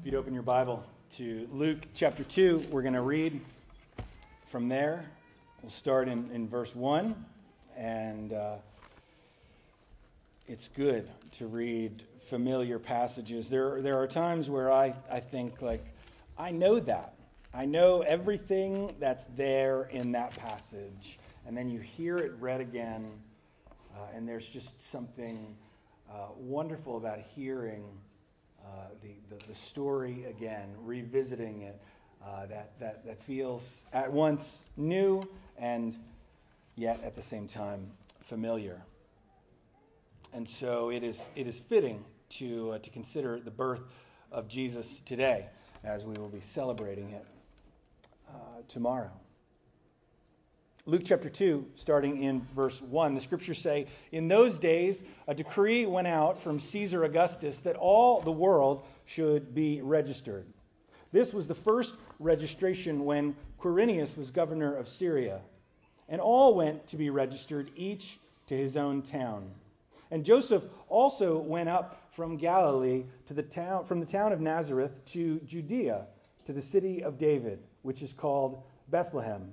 If you'd open your Bible to Luke chapter 2, we're going to read from there. We'll start in, in verse 1. And uh, it's good to read familiar passages. There, there are times where I, I think, like, I know that. I know everything that's there in that passage. And then you hear it read again, uh, and there's just something uh, wonderful about hearing the, the, the, story again, revisiting it, uh, that, that, that feels at once new and yet at the same time familiar. And so it is, it is fitting to, uh, to consider the birth of Jesus today as we will be celebrating it uh, tomorrow. Luke chapter 2, starting in verse 1, the scriptures say, In those days, a decree went out from Caesar Augustus that all the world should be registered. This was the first registration when Quirinius was governor of Syria. And all went to be registered, each to his own town. And Joseph also went up from Galilee to the town, from the town of Nazareth to Judea, to the city of David, which is called Bethlehem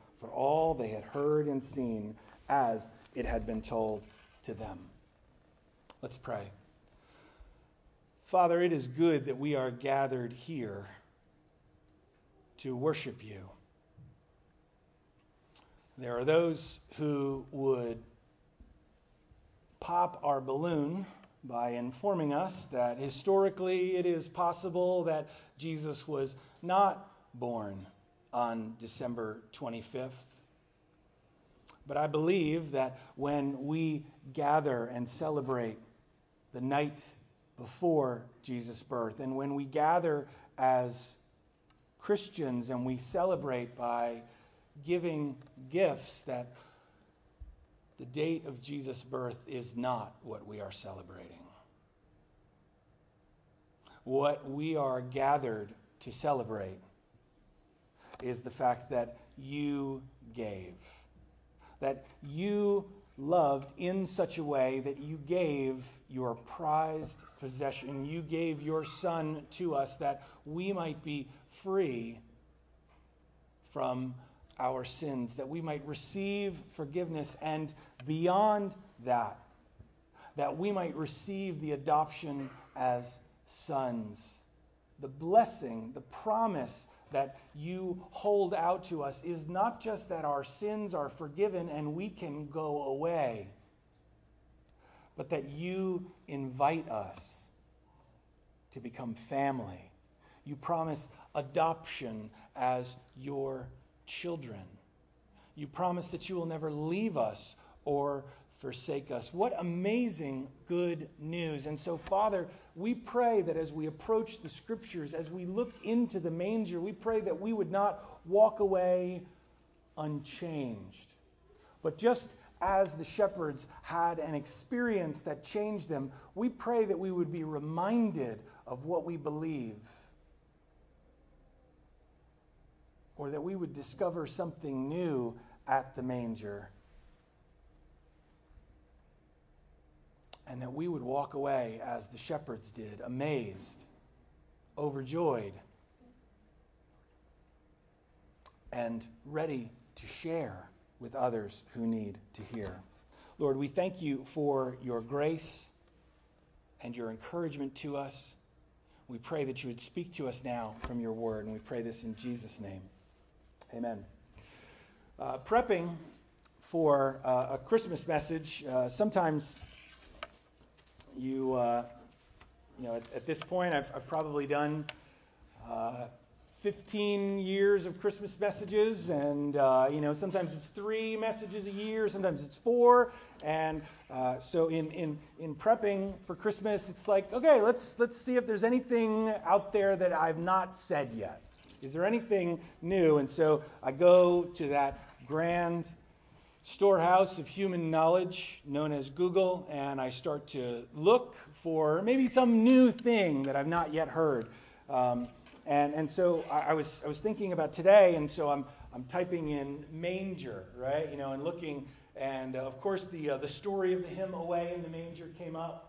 for all they had heard and seen as it had been told to them. Let's pray. Father, it is good that we are gathered here to worship you. There are those who would pop our balloon by informing us that historically it is possible that Jesus was not born on December 25th. But I believe that when we gather and celebrate the night before Jesus' birth, and when we gather as Christians and we celebrate by giving gifts, that the date of Jesus' birth is not what we are celebrating. What we are gathered to celebrate is the fact that you gave, that you loved in such a way that you gave your prized possession. You gave your son to us that we might be free from our sins, that we might receive forgiveness, and beyond that, that we might receive the adoption as sons. The blessing, the promise that you hold out to us is not just that our sins are forgiven and we can go away, but that you invite us to become family. You promise adoption as your children. you promise that you will never leave us or forsake us. What amazing good news. And so, Father, we pray that as we approach the scriptures, as we look into the manger, we pray that we would not walk away unchanged. But just as the shepherds had an experience that changed them, we pray that we would be reminded of what we believe. Or that we would discover something new at the manger. And that we would walk away as the shepherds did, amazed, overjoyed, and ready to share with others who need to hear. Lord, we thank you for your grace and your encouragement to us. We pray that you would speak to us now from your word, and we pray this in Jesus' name. Amen. Uh, prepping for uh, a Christmas message, uh, sometimes you, uh, you know, at, at, this point, I've, I've probably done uh, 15 years of Christmas messages, and uh, you know sometimes it's three messages a year, sometimes it's four, and uh, so in, in in prepping for Christmas, it's like okay, let's let's see if there's anything out there that I've not said yet. Is there anything new? And so I go to that grand storehouse of human knowledge known as Google, and I start to look for maybe some new thing that I've not yet heard. Um, and, and so I, I, was, I was thinking about today, and so I'm, I'm typing in manger, right? You know, and looking, and uh, of course the, uh, the story of the hymn Away in the Manger came up.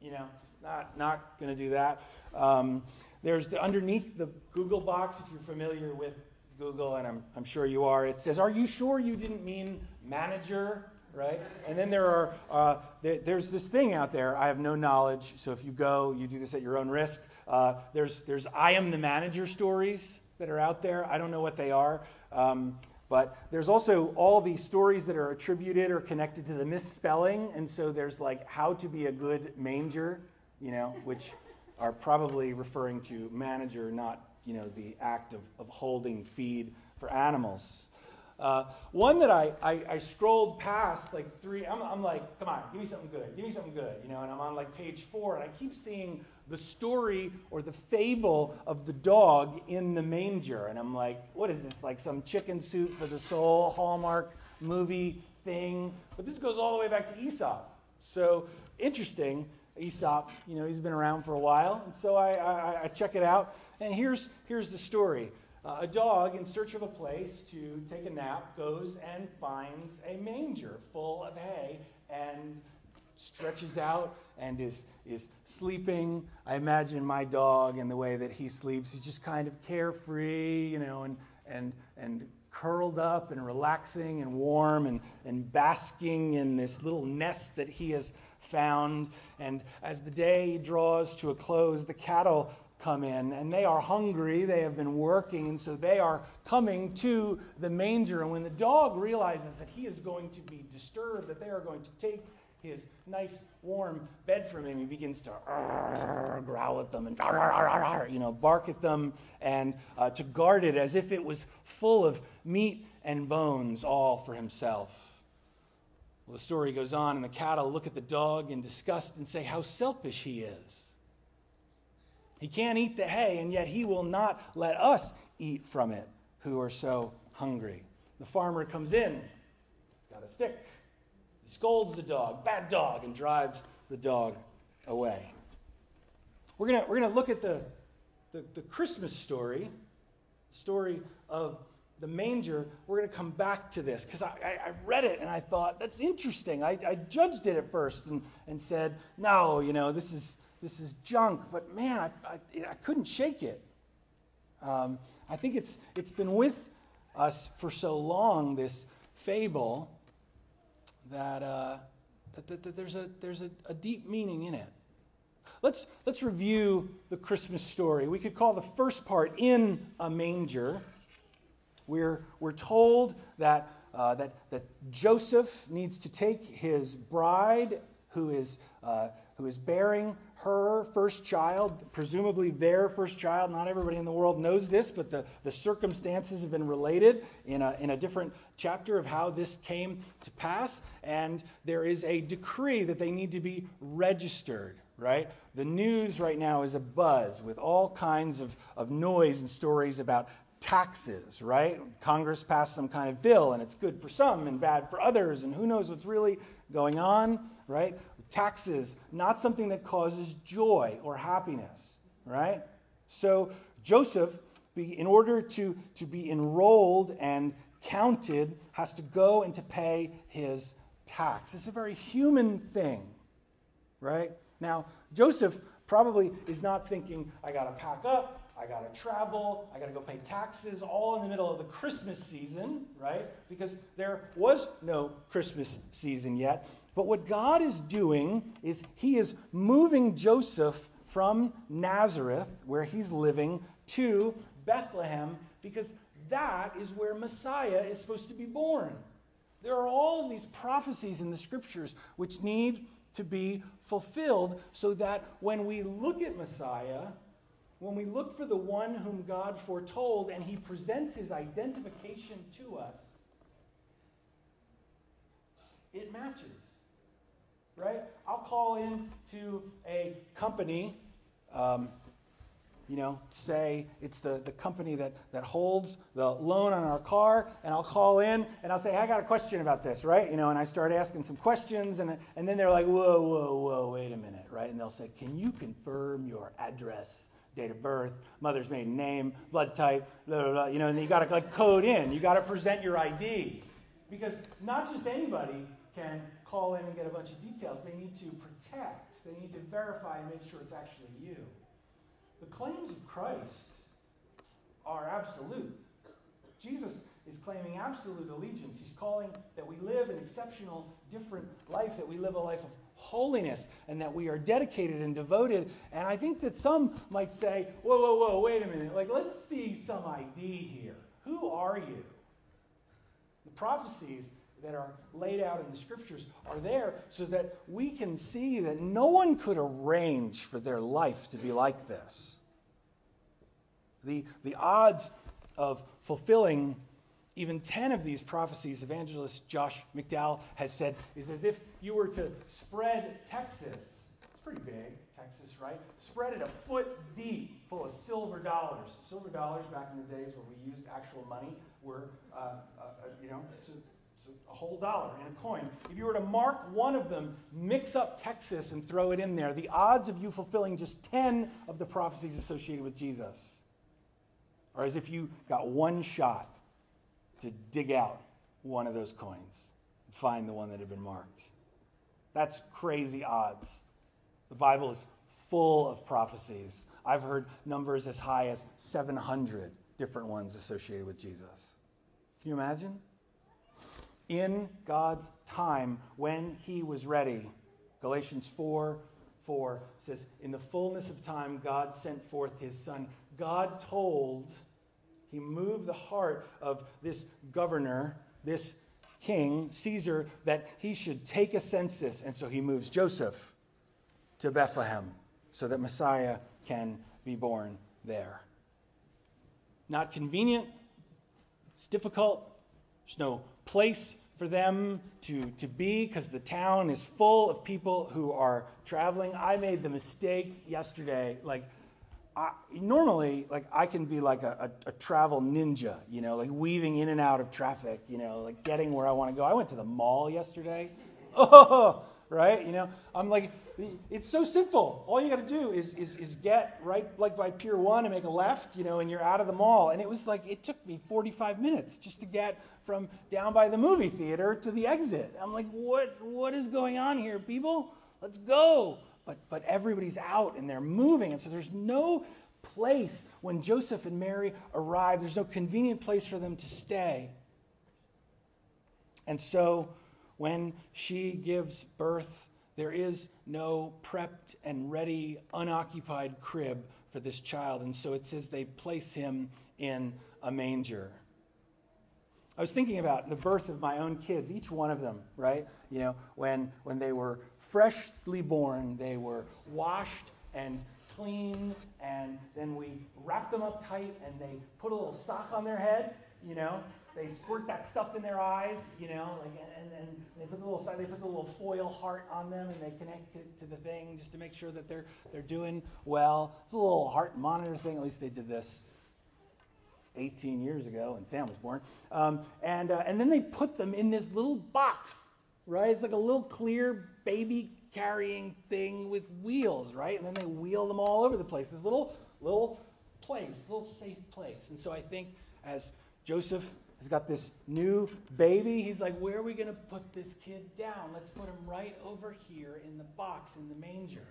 You know, not, not going to do that. Um, there's the, underneath the Google box, if you're familiar with Google, and I'm, I'm sure you are, it says, Are you sure you didn't mean manager? Right? And then there are, uh, there, there's this thing out there. I have no knowledge, so if you go, you do this at your own risk. Uh, there's, there's I am the manager stories that are out there. I don't know what they are. Um, but there's also all these stories that are attributed or connected to the misspelling. And so there's like how to be a good manger, you know, which are probably referring to manager, not, you know, the act of, of holding feed for animals. Uh, one that I, I, I, scrolled past like three, I'm, I'm like, come on, give me something good, give me something good, you know, and I'm on like page four, and I keep seeing the story or the fable of the dog in the manger. And I'm like, what is this? Like some chicken soup for the soul, Hallmark movie thing? But this goes all the way back to Aesop. So interesting. Aesop, you know, he's been around for a while. And so I, I, I check it out. And here's, here's the story. Uh, a dog in search of a place to take a nap goes and finds a manger full of hay and stretches out and is, is sleeping. I imagine my dog and the way that he sleeps. He's just kind of carefree, you know, and, and, and curled up and relaxing and warm and, and basking in this little nest that he has found. And as the day draws to a close, the cattle come in and they are hungry. They have been working, and so they are coming to the manger. And when the dog realizes that he is going to be disturbed, that they are going to take his nice warm bed from him, he begins to growl at them and you know bark at them and uh, to guard it as if it was full of meat and bones, all for himself. Well, the story goes on, and the cattle look at the dog in disgust and say how selfish he is. He can't eat the hay, and yet he will not let us eat from it who are so hungry. The farmer comes in, he's got a stick he scolds the dog, bad dog, and drives the dog away. We're going we're gonna look at the, the, the Christmas story, the story of the manger. We're going to come back to this because I, I, I, read it and I thought, that's interesting. I, I judged it at first and, and said, no, you know, this is, this is junk. But man, I, I, I couldn't shake it. Um, I think it's, it's been with us for so long, this fable that, uh, that, that, that, there's, a, there's a, a deep meaning in it. Let's, let's review the Christmas story. We could call the first part in a manger. We're, we're told that, uh, that, that Joseph needs to take his bride, who is, uh, who is bearing her first child, presumably their first child. Not everybody in the world knows this, but the, the circumstances have been related in a, in a different chapter of how this came to pass. And there is a decree that they need to be registered, right? The news right now is a buzz with all kinds of, of noise and stories about taxes, right? Congress passed some kind of bill and it's good for some and bad for others, and who knows what's really going on, right? Taxes, not something that causes joy or happiness, right? So Joseph, in order to, to be enrolled and counted, has to go and to pay his tax. It's a very human thing, right? Now, Joseph probably is not thinking, I got to pack up, I got to travel, I got to go pay taxes, all in the middle of the Christmas season, right? Because there was no Christmas season yet. But what God is doing is He is moving Joseph from Nazareth, where he's living, to Bethlehem, because that is where Messiah is supposed to be born. There are all these prophecies in the scriptures which need to be fulfilled so that when we look at Messiah, when we look for the one whom God foretold and he presents his identification to us, it matches. Right? I'll call in to a company, um, you know, say it's the, the company that, that holds the loan on our car, and I'll call in and I'll say, hey, I got a question about this, right? You know, and I start asking some questions, and, and then they're like, whoa, whoa, whoa, wait a minute, right? And they'll say, can you confirm your address? date of birth, mother's maiden name, blood type, blah, blah, blah, you know, and you got to like code in. You got to present your ID. Because not just anybody can call in and get a bunch of details. They need to protect, they need to verify and make sure it's actually you. The claims of Christ are absolute. Jesus is claiming absolute allegiance. He's calling that we live an exceptional, different life, that we live a life of holiness and that we are dedicated and devoted. And I think that some might say, whoa, whoa, whoa, wait a minute. Like, let's see some ID here. Who are you? The prophecies that are laid out in the scriptures are there so that we can see that no one could arrange for their life to be like this. The, the odds of fulfilling even 10 of these prophecies, evangelist Josh McDowell has said, is as if you were to spread Texas. It's pretty big, Texas, right? Spread it a foot deep full of silver dollars. Silver dollars back in the days where we used actual money were, uh, uh, uh, you know, a, whole dollar in a coin. If you were to mark one of them, mix up Texas, and throw it in there, the odds of you fulfilling just 10 of the prophecies associated with Jesus are as if you got one shot to dig out one of those coins and find the one that had been marked. That's crazy odds. The Bible is full of prophecies. I've heard numbers as high as 700 different ones associated with Jesus. Can you imagine? In God's time, when he was ready, Galatians 4 4 says, In the fullness of time, God sent forth his son. God told he moved the heart of this governor, this king, Caesar, that he should take a census. And so he moves Joseph to Bethlehem so that Messiah can be born there. Not convenient, it's difficult, there's no place for them to, to be because the town is full of people who are traveling. I made the mistake yesterday, like, I, normally, like I can be like a, a, a, travel ninja, you know, like weaving in and out of traffic, you know, like getting where I want to go. I went to the mall yesterday. Oh, right? You know, I'm like, it's so simple. All you got to do is, is, is get right like by Pier 1 and make a left, you know, and you're out of the mall. And it was like, it took me 45 minutes just to get from down by the movie theater to the exit. I'm like, what, what is going on here, people? Let's go but, but everybody's out and they're moving. And so there's no place when Joseph and Mary arrive, there's no convenient place for them to stay. And so when she gives birth, there is no prepped and ready, unoccupied crib for this child. And so it says they place him in a manger. I was thinking about the birth of my own kids, each one of them, right? You know, when, when they were freshly born, they were washed and clean, and then we wrapped them up tight, and they put a little sock on their head, you know. They squirt that stuff in their eyes, you know, like, and, and they put the little they put the little foil heart on them, and they connect it to the thing just to make sure that they're they're doing well. It's a little heart monitor thing. At least they did this 18 years ago when Sam was born. Um, and, uh, and then they put them in this little box, right? It's like a little clear baby carrying thing with wheels, right? And then they wheel them all over the place. This little, little place, little safe place. And so I think as Joseph has got this new baby, he's like, where are we going to put this kid down? Let's put him right over here in the box, in the manger.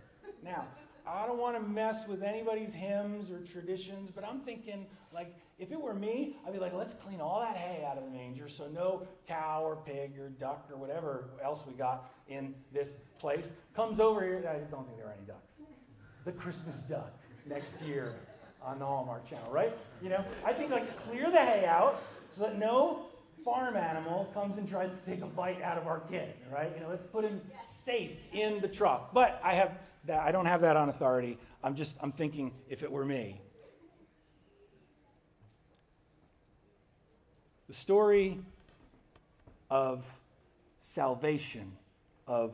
Now, I don't want to mess with anybody's hymns or traditions, but I'm thinking, like, if it were me, I'd be like, let's clean all that hay out of the manger so no cow or pig or duck or whatever else we got in this place comes over here. I don't think there are any ducks. The Christmas duck next year on the Hallmark Channel, right? You know, I think let's clear the hay out so that no farm animal comes and tries to take a bite out of our kid, right? You know, let's put him safe in the trough. But I have that I don't have that on authority. I'm just I'm thinking if it were me. The story of salvation, of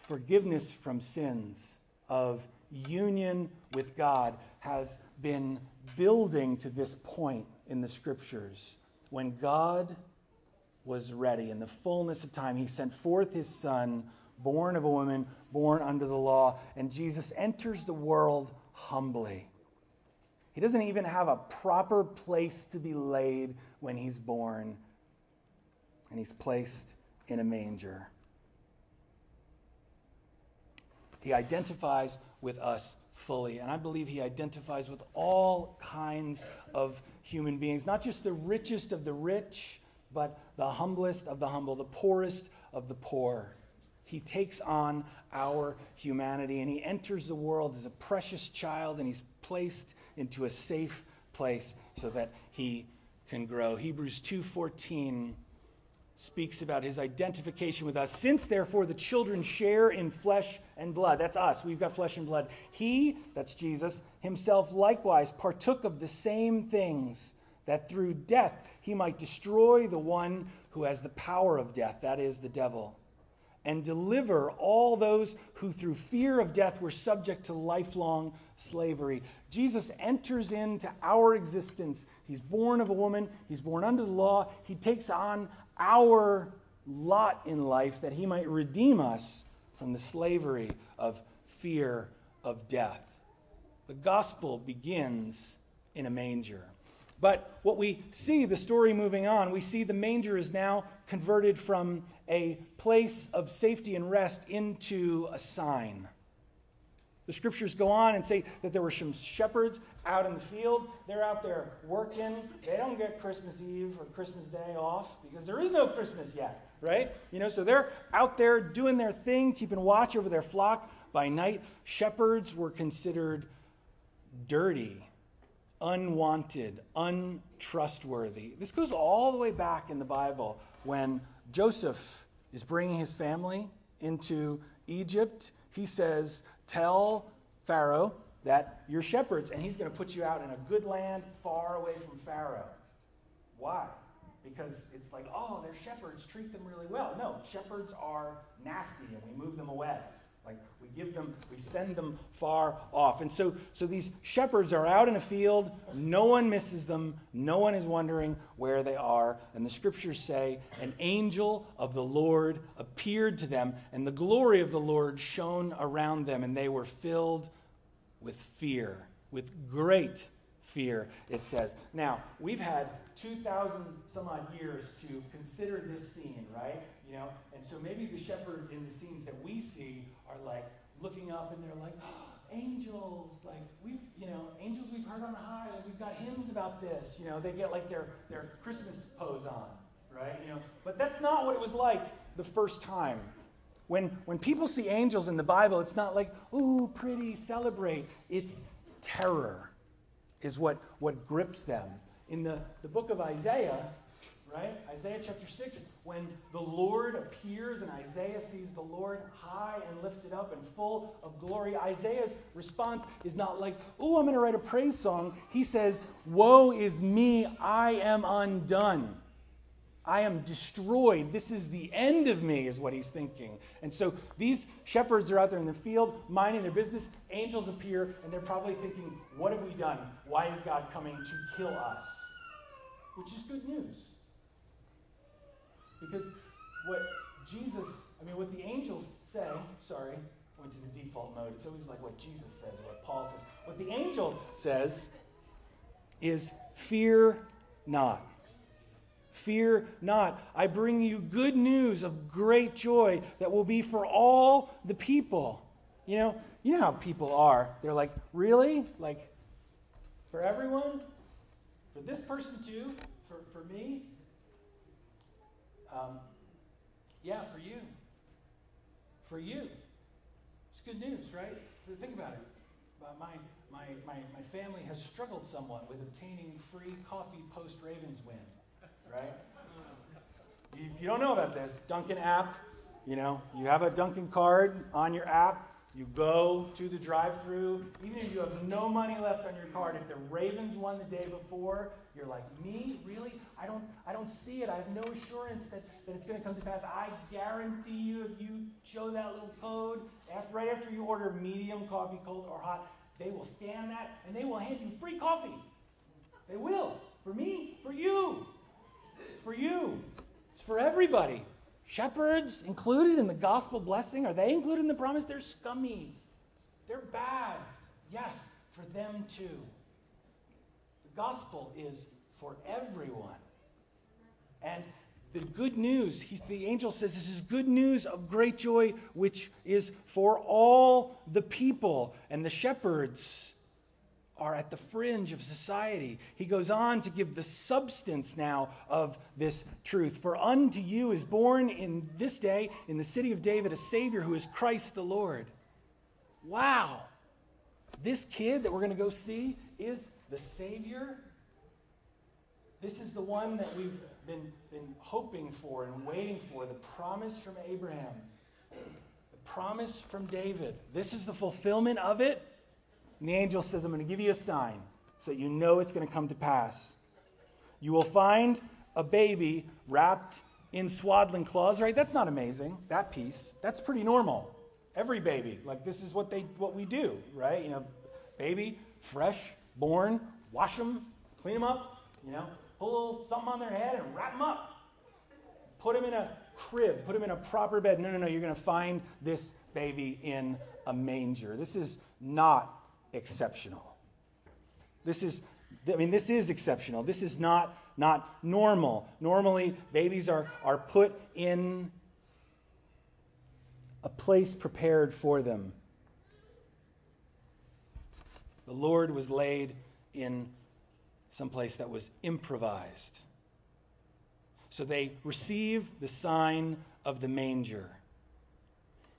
forgiveness from sins, of union with God has been building to this point in the scriptures. When God was ready, in the fullness of time, he sent forth his son born of a woman, born under the law. And Jesus enters the world humbly. He doesn't even have a proper place to be laid when he's born, and he's placed in a manger. He identifies with us fully, and I believe he identifies with all kinds of human beings, not just the richest of the rich, but the humblest of the humble, the poorest of the poor. He takes on our humanity and he enters the world as a precious child and he's placed into a safe place so that he can grow. Hebrews 2:14 speaks about his identification with us. Since therefore the children share in flesh and blood, that's us, we've got flesh and blood. He, that's Jesus, himself likewise partook of the same things that through death he might destroy the one who has the power of death, that is the devil and deliver all those who through fear of death were subject to lifelong slavery. Jesus enters into our existence. He's born of a woman, he's born under the law. He takes on our lot in life that he might redeem us from the slavery of fear of death. The gospel begins in a manger. But what we see, the story moving on, we see the manger is now converted from a place of safety and rest into a sign. The scriptures go on and say that there were some shepherds out in the field. They're out there working. They don't get Christmas Eve or Christmas Day off because there is no Christmas yet, right? You know, so they're out there doing their thing, keeping watch over their flock by night. Shepherds were considered dirty unwanted, untrustworthy. This goes all the way back in the Bible when Joseph is bringing his family into Egypt. He says, Tell Pharaoh that you're shepherds and he's going to put you out in a good land far away from Pharaoh. Why? Because it's like, oh, they're shepherds, treat them really well. No, shepherds are nasty and we move them away. Like we give them, we send them far off. And so, so these shepherds are out in a field. No one misses them. No one is wondering where they are. And the scriptures say, an angel of the Lord appeared to them, and the glory of the Lord shone around them, and they were filled with fear, with great fear, it says. Now, we've had 2,000 some odd years to consider this scene, right? You know, and so maybe the shepherds in the scenes that we see are like looking up and they're like, oh, angels, like we've, you know, angels we've heard on high, like we've got hymns about this. You know, they get like their, their Christmas pose on, right? You know, but that's not what it was like the first time. When, when people see angels in the Bible, it's not like, ooh, pretty, celebrate. It's terror is what, what grips them. In the, the book of Isaiah, right? Isaiah chapter 6, when the Lord appears and Isaiah sees the Lord high and lifted up and full of glory, Isaiah's response is not like, oh, I'm going to write a praise song. He says, Woe is me, I am undone. I am destroyed. This is the end of me, is what he's thinking. And so these shepherds are out there in the field minding their business. Angels appear, and they're probably thinking, What have we done? Why is God coming to kill us? Which is good news. Because what Jesus, I mean, what the angels say, sorry, went to the default mode. It's always like what Jesus says, what Paul says. What the angel says is, Fear not. Fear not. I bring you good news of great joy that will be for all the people. You know, you know how people are. They're like, really? Like, for everyone? For this person too? For, for me? Um, yeah, for you. For you. It's good news, right? Think about it. My, my, my, my family has struggled somewhat with obtaining free coffee post Ravens win right? If you don't know about this, Dunkin' app, you know, you have a Dunkin' card on your app, you go to the drive through, even if you have no money left on your card, if the Ravens won the day before, you're like, me? Really? I don't I don't see it. I have no assurance that, that it's gonna come to pass. I guarantee you if you show that little code, after right after you order medium coffee, cold or hot, they will scan that and they will hand you free coffee. They will. For me, for you for you, it's for everybody. Shepherds included in the gospel blessing, are they included in the promise? They're scummy. They're bad. Yes, for them too. The gospel is for everyone. And the good news, the angel says this is good news of great joy, which is for all the people. And the shepherds are at the fringe of society. He goes on to give the substance now of this truth. For unto you is born in this day in the city of David a Savior who is Christ the Lord. Wow. This kid that we're going to go see is the Savior. This is the one that we've been, been hoping for and waiting for the promise from Abraham, the promise from David. This is the fulfillment of it. And the angel says, I'm going to give you a sign so that you know it's going to come to pass. You will find a baby wrapped in swaddling cloths, right? That's not amazing. That piece. That's pretty normal. Every baby, like this is what they what we do, right? You know, baby, fresh, born, wash them, clean them up, you know, put a little something on their head and wrap them up. Put them in a crib, put them in a proper bed. No, no, no, you're going to find this baby in a manger. This is not exceptional. This is, I mean, this is exceptional. This is not, not normal. Normally, babies are, are put in a place prepared for them. The Lord was laid in some place that was improvised. So they receive the sign of the manger.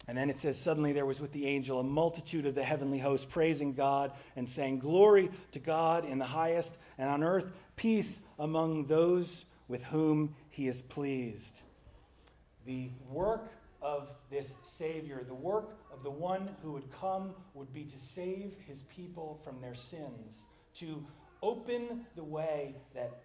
And then it says, Suddenly there was with the angel a multitude of the heavenly host praising God and saying, Glory to God in the highest, and on earth peace among those with whom he is pleased. The work of this Savior, the work of the one who would come, would be to save his people from their sins, to open the way that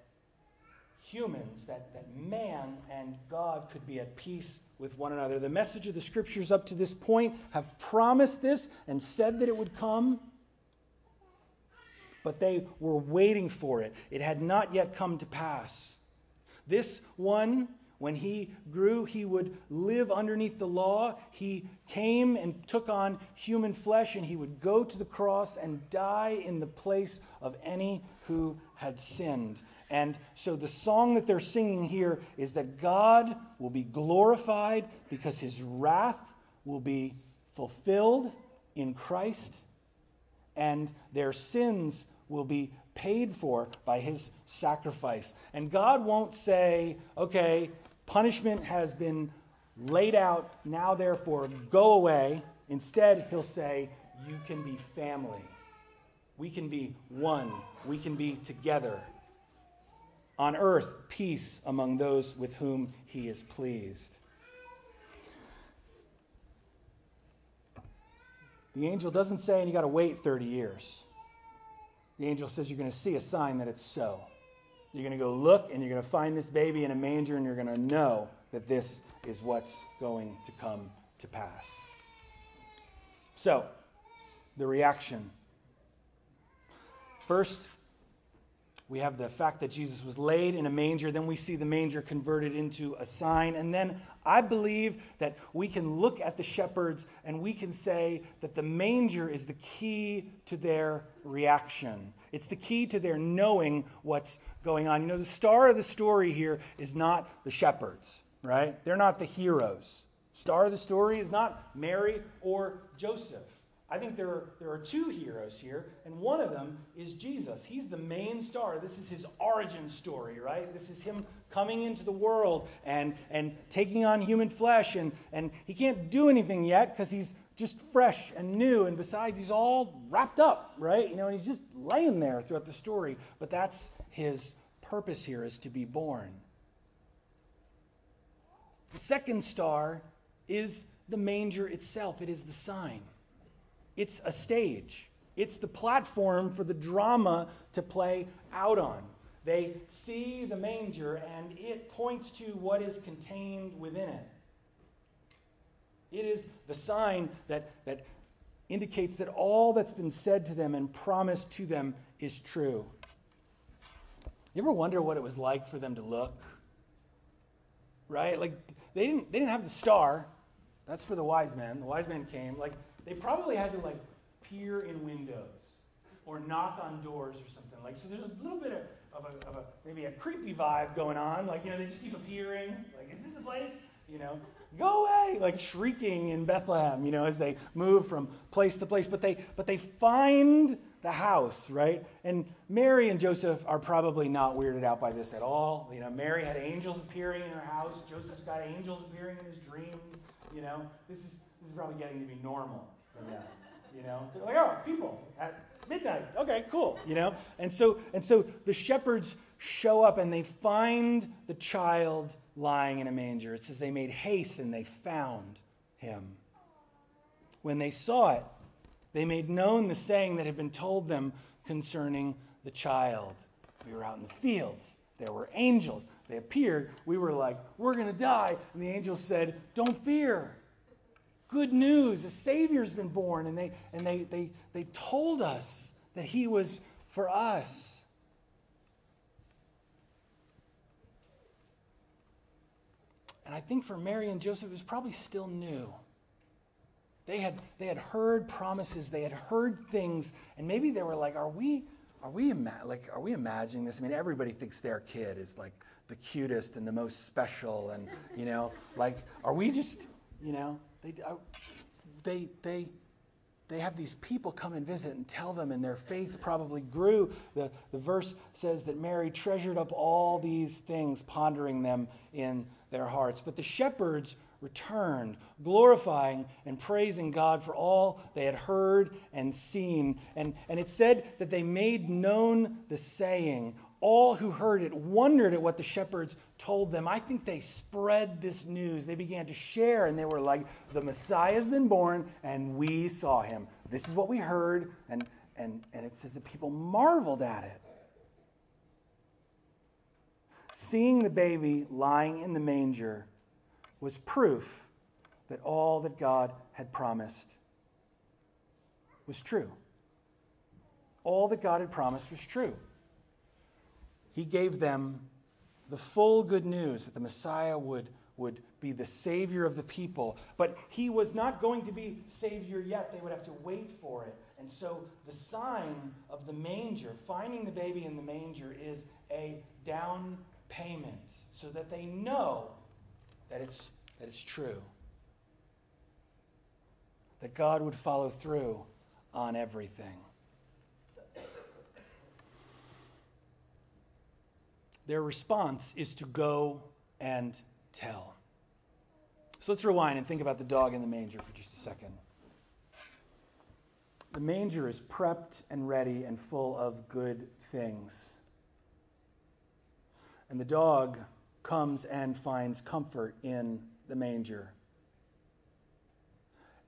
humans, that, that man and God could be at peace with one another. The message of the scriptures up to this point have promised this and said that it would come, but they were waiting for it. It had not yet come to pass. This one, when he grew, he would live underneath the law. He came and took on human flesh, and he would go to the cross and die in the place of any who had sinned. And so the song that they're singing here is that God will be glorified because his wrath will be fulfilled in Christ, and their sins will be paid for by his sacrifice. And God won't say, okay, punishment has been laid out, now therefore go away. Instead, he'll say, you can be family. We can be one. We can be together. On earth, peace among those with whom he is pleased. The angel doesn't say, and you got to wait 30 years. The angel says, you're going to see a sign that it's so. You're going to go look, and you're going to find this baby in a manger, and you're going to know that this is what's going to come to pass. So, the reaction. First, we have the fact that Jesus was laid in a manger. Then we see the manger converted into a sign. And then I believe that we can look at the shepherds and we can say that the manger is the key to their reaction. It's the key to their knowing what's going on. You know, the star of the story here is not the shepherds, right? They're not the heroes. Star of the story is not Mary or Joseph. I think there are, there are two heroes here, and one of them is Jesus. He's the main star. This is his origin story, right? This is him coming into the world and, and taking on human flesh, and, and he can't do anything yet because he's just fresh and new, and besides, he's all wrapped up, right? You know, and he's just laying there throughout the story. But that's his purpose here is to be born. The second star is the manger itself, it is the sign. It's a stage, it's the platform for the drama to play out on. They see the manger, and it points to what is contained within it. It is the sign that, that indicates that all that's been said to them and promised to them is true. You ever wonder what it was like for them to look? Right? Like they didn't they didn't have the star. That's for the wise men. The wise men came. Like they probably had to like peer in windows or knock on doors or something. Like, so there's a little bit of, of, a, of a, maybe a creepy vibe going on. Like, you know, they just keep appearing. Like, is this a place? You know, go away, like shrieking in Bethlehem, you know, as they move from place to place. But they, but they find the house, right? And Mary and Joseph are probably not weirded out by this at all. You know, Mary had angels appearing in her house. Joseph's got angels appearing in his dreams. You know, this is this is probably getting to be normal them. You know, they're like, oh, people at midnight. Okay, cool. You know, and so and so the shepherds show up and they find the child lying in a manger. It says they made haste and they found him. When they saw it, they made known the saying that had been told them concerning the child. We were out in the fields. There were angels. They appeared. We were like, we're going to die. And the angels said, don't fear good news. A Savior's been born. And they, and they, they, they told us that He was for us. And I think for Mary and Joseph, it was probably still new. They had, they had heard promises, they had heard things, and maybe they were like, Are we, are we, ima- like, are we imagining this? I mean, everybody thinks their kid is like the cutest and the most special, and, you know, like, are we just, you know, they, uh, they, they, they have these people come and visit and tell them, and their faith probably grew. The, the verse says that Mary treasured up all these things, pondering them in their hearts. But the shepherds returned, glorifying and praising God for all they had heard and seen. And, and it said that they made known the saying all who heard it wondered at what the shepherds told them. I think they spread this news. They began to share, and they were like, The Messiah has been born, and we saw him. This is what we heard. And, and, and it says that people marveled at it. Seeing the baby lying in the manger was proof that all that God had promised was true. All that God had promised was true. He gave them the full good news that the Messiah would, would be the Savior of the people. But he was not going to be Savior yet. They would have to wait for it. And so the sign of the manger, finding the baby in the manger, is a down payment so that they know that it's, that it's true. That God would follow through on everything. Their response is to go and tell. So let's rewind and think about the dog in the manger for just a second. The manger is prepped and ready and full of good things. And the dog comes and finds comfort in the manger.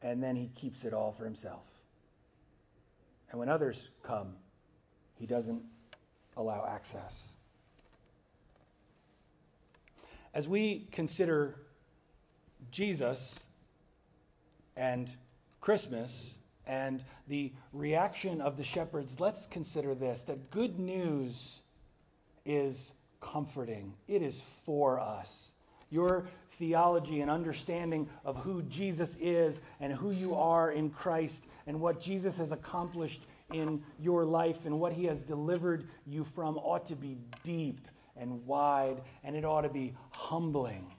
And then he keeps it all for himself. And when others come, he doesn't allow access. As we consider Jesus and Christmas and the reaction of the shepherds, let's consider this that good news is comforting, it is for us. Your theology and understanding of who Jesus is and who you are in Christ and what Jesus has accomplished in your life and what he has delivered you from ought to be deep and wide, and it ought to be humbling.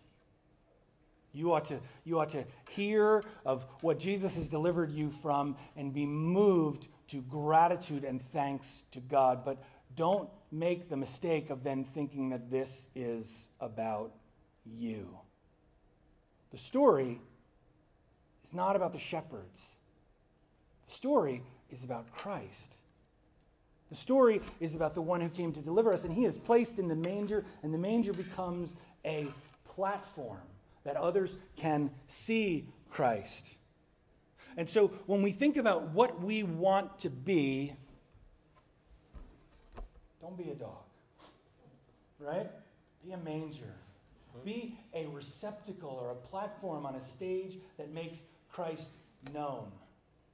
You ought, to, you ought to hear of what Jesus has delivered you from and be moved to gratitude and thanks to God. But don't make the mistake of then thinking that this is about you. The story is not about the shepherds, the story is about Christ. The story is about the one who came to deliver us, and he is placed in the manger, and the manger becomes a platform that others can see Christ. And so when we think about what we want to be, don't be a dog, right? Be a manger. Be a receptacle or a platform on a stage that makes Christ known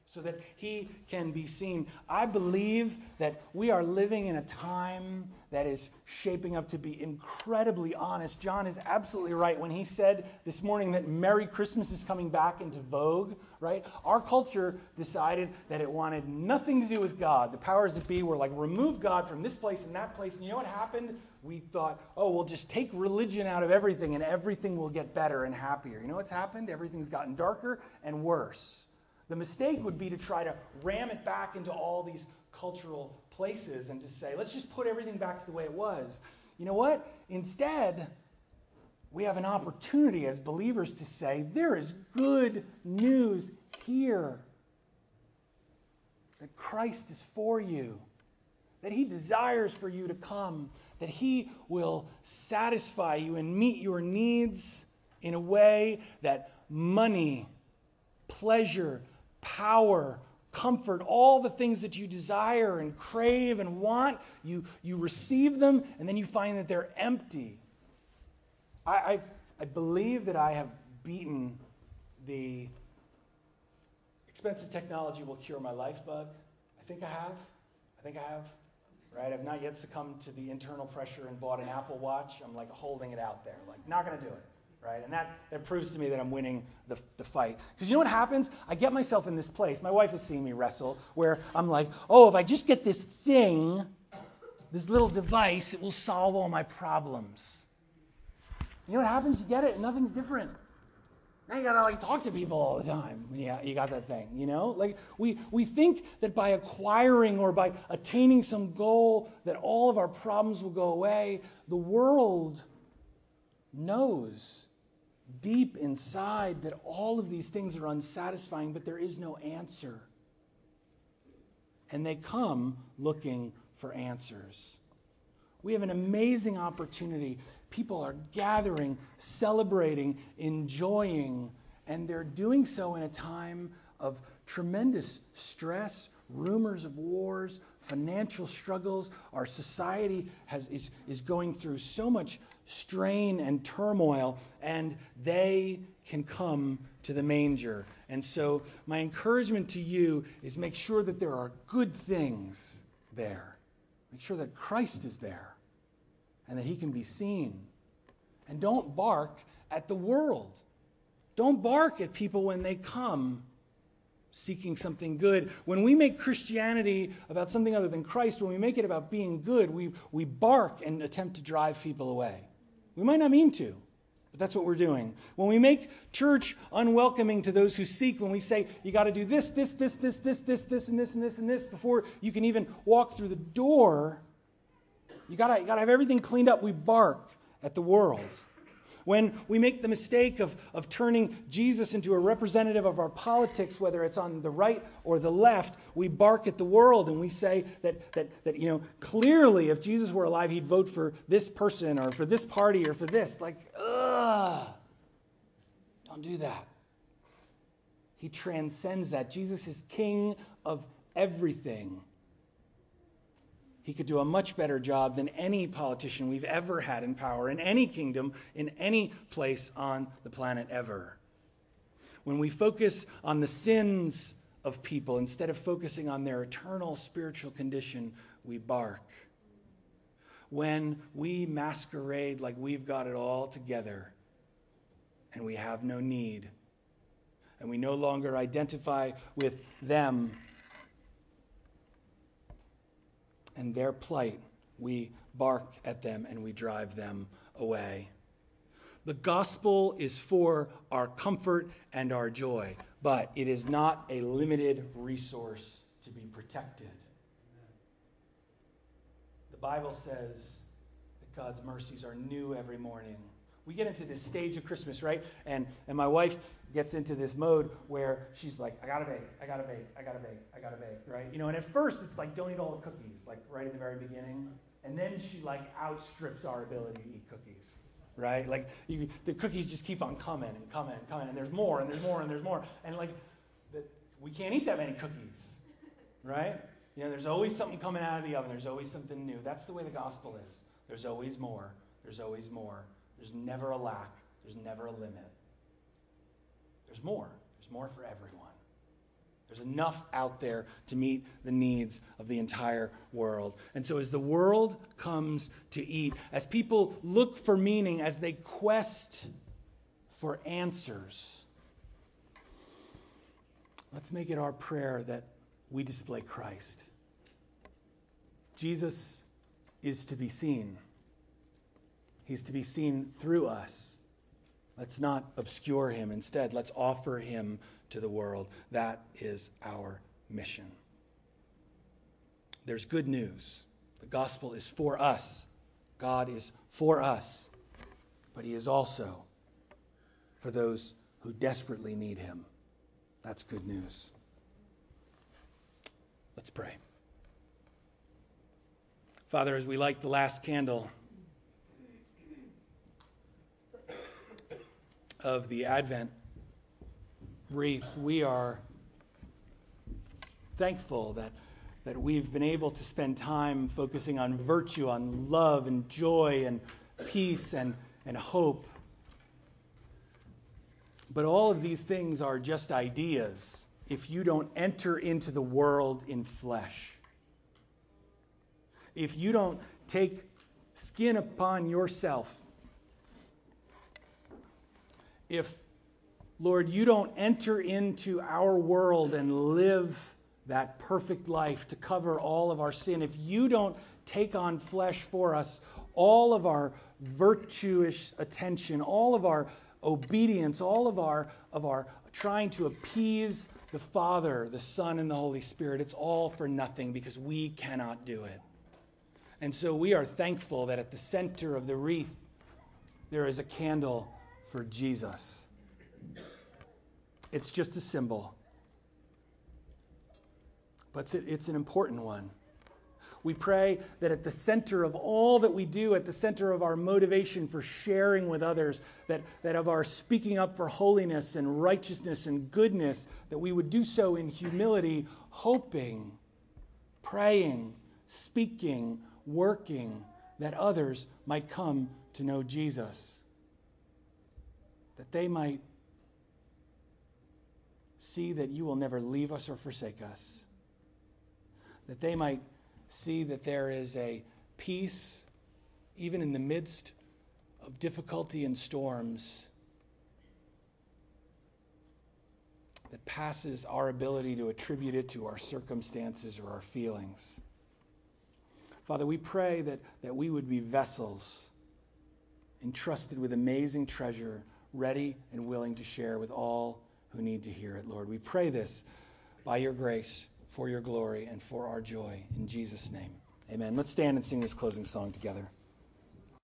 so that he can be seen. I believe that we are living in a time that is shaping up to be incredibly honest. John is absolutely right when he said this morning that Merry Christmas is coming back into vogue, right? Our culture decided that it wanted nothing to do with God. The powers that be were like, remove God from this place and that place. And you know what happened? We thought, oh, we'll just take religion out of everything and everything will get better and happier. You know what's happened? Everything's gotten darker and worse. The mistake would be to try to ram it back into all these cultural places and to say, let's just put everything back to the way it was. You know what? Instead, we have an opportunity as believers to say, there is good news here. That Christ is for you, that He desires for you to come, that He will satisfy you and meet your needs in a way that money, pleasure, power, comfort, all the things that you desire and crave and want, you, you receive them, and then you find that they're empty. I, I, I believe that I have beaten the expensive technology will cure my life bug. I think I have. I think I have. Right? I've not yet succumbed to the internal pressure and bought an Apple Watch. I'm like holding it out there. Like, not going to do it right? And that, that proves to me that I'm winning the, the fight. Because you know what happens? I get myself in this place. My wife has seen me wrestle where I'm like, oh, if I just get this thing, this little device, it will solve all my problems. You know what happens? You get it, and nothing's different. Now you gotta like talk to people all the time you, you got that thing, you know? Like we, we think that by acquiring or by attaining some goal that all of our problems will go away. The world knows deep inside that all of these things are unsatisfying, but there is no answer. And they come looking for answers. We have an amazing opportunity. People are gathering, celebrating, enjoying, and they're doing so in a time of tremendous stress, rumors of wars, financial struggles. Our society has, is, is going through so much strain and turmoil, and they can come to the manger. And so, my encouragement to you is make sure that there are good things there. Make sure that Christ is there and that he can be seen. And don't bark at the world. Don't bark at people when they come seeking something good. When we make Christianity about something other than Christ, when we make it about being good, we, we bark and attempt to drive people away. We might not mean to, but that's what we're doing. When we make church unwelcoming to those who seek, when we say, you got to do this, this, this, this, this, this, this, and this, and this, and this before you can even walk through the door, you got to you gotta have everything cleaned up. We bark at the world. When we make the mistake of, of turning Jesus into a representative of our politics, whether it's on the right or the left, we bark at the world and we say that, that, that you know, clearly if Jesus were alive, he'd vote for this person or for this party or for this. Like, ugh. Don't do that. He transcends that. Jesus is king of everything. He could do a much better job than any politician we've ever had in power in any kingdom, in any place on the planet ever. When we focus on the sins of people instead of focusing on their eternal spiritual condition, we bark. When we masquerade like we've got it all together and we have no need, and we no longer identify with them and their plight, we bark at them and we drive them away. The gospel is for our comfort and our joy, but it is not a limited resource to be protected. The Bible says that God's mercies are new every morning. We get into this stage of Christmas, right? And, and my wife gets into this mode where she's like, I gotta bake, I gotta bake, I gotta bake, I gotta bake, right? You know, and at first it's like, don't eat all the cookies, like right in the very beginning. And then she like outstrips our ability to eat cookies, right? Like you, the cookies just keep on coming and coming and coming, and there's more and there's more and there's more. And like, the, we can't eat that many cookies, right? You know, there's always something coming out of the oven. There's always something new. That's the way the gospel is. There's always more. There's always more. There's never a lack. There's never a limit. There's more. There's more for everyone. There's enough out there to meet the needs of the entire world. And so, as the world comes to eat, as people look for meaning, as they quest for answers, let's make it our prayer that we display Christ. Jesus is to be seen, He's to be seen through us. Let's not obscure him. Instead, let's offer him to the world. That is our mission. There's good news. The gospel is for us. God is for us, but he is also for those who desperately need him. That's good news. Let's pray. Father, as we light the last candle, of the Advent wreath, we are thankful that, that we've been able to spend time focusing on virtue, on love and joy and peace and, and hope. But all of these things are just ideas if you don't enter into the world in flesh. If you don't take skin upon yourself if, Lord, you don't enter into our world and live that perfect life to cover all of our sin, if you don't take on flesh for us, all of our virtuous attention, all of our obedience, all of our, of our trying to appease the Father, the Son, and the Holy Spirit, it's all for nothing because we cannot do it. And so we are thankful that at the center of the wreath, there is a candle for Jesus. It's just a symbol, but it's an important one. We pray that at the center of all that we do, at the center of our motivation for sharing with others, that, that of our speaking up for holiness and righteousness and goodness, that we would do so in humility, hoping, praying, speaking, working, that others might come to know Jesus that they might see that you will never leave us or forsake us, that they might see that there is a peace even in the midst of difficulty and storms that passes our ability to attribute it to our circumstances or our feelings. Father, we pray that, that we would be vessels entrusted with amazing treasure ready and willing to share with all who need to hear it, Lord. We pray this by your grace, for your glory, and for our joy. In Jesus' name, amen. Let's stand and sing this closing song together.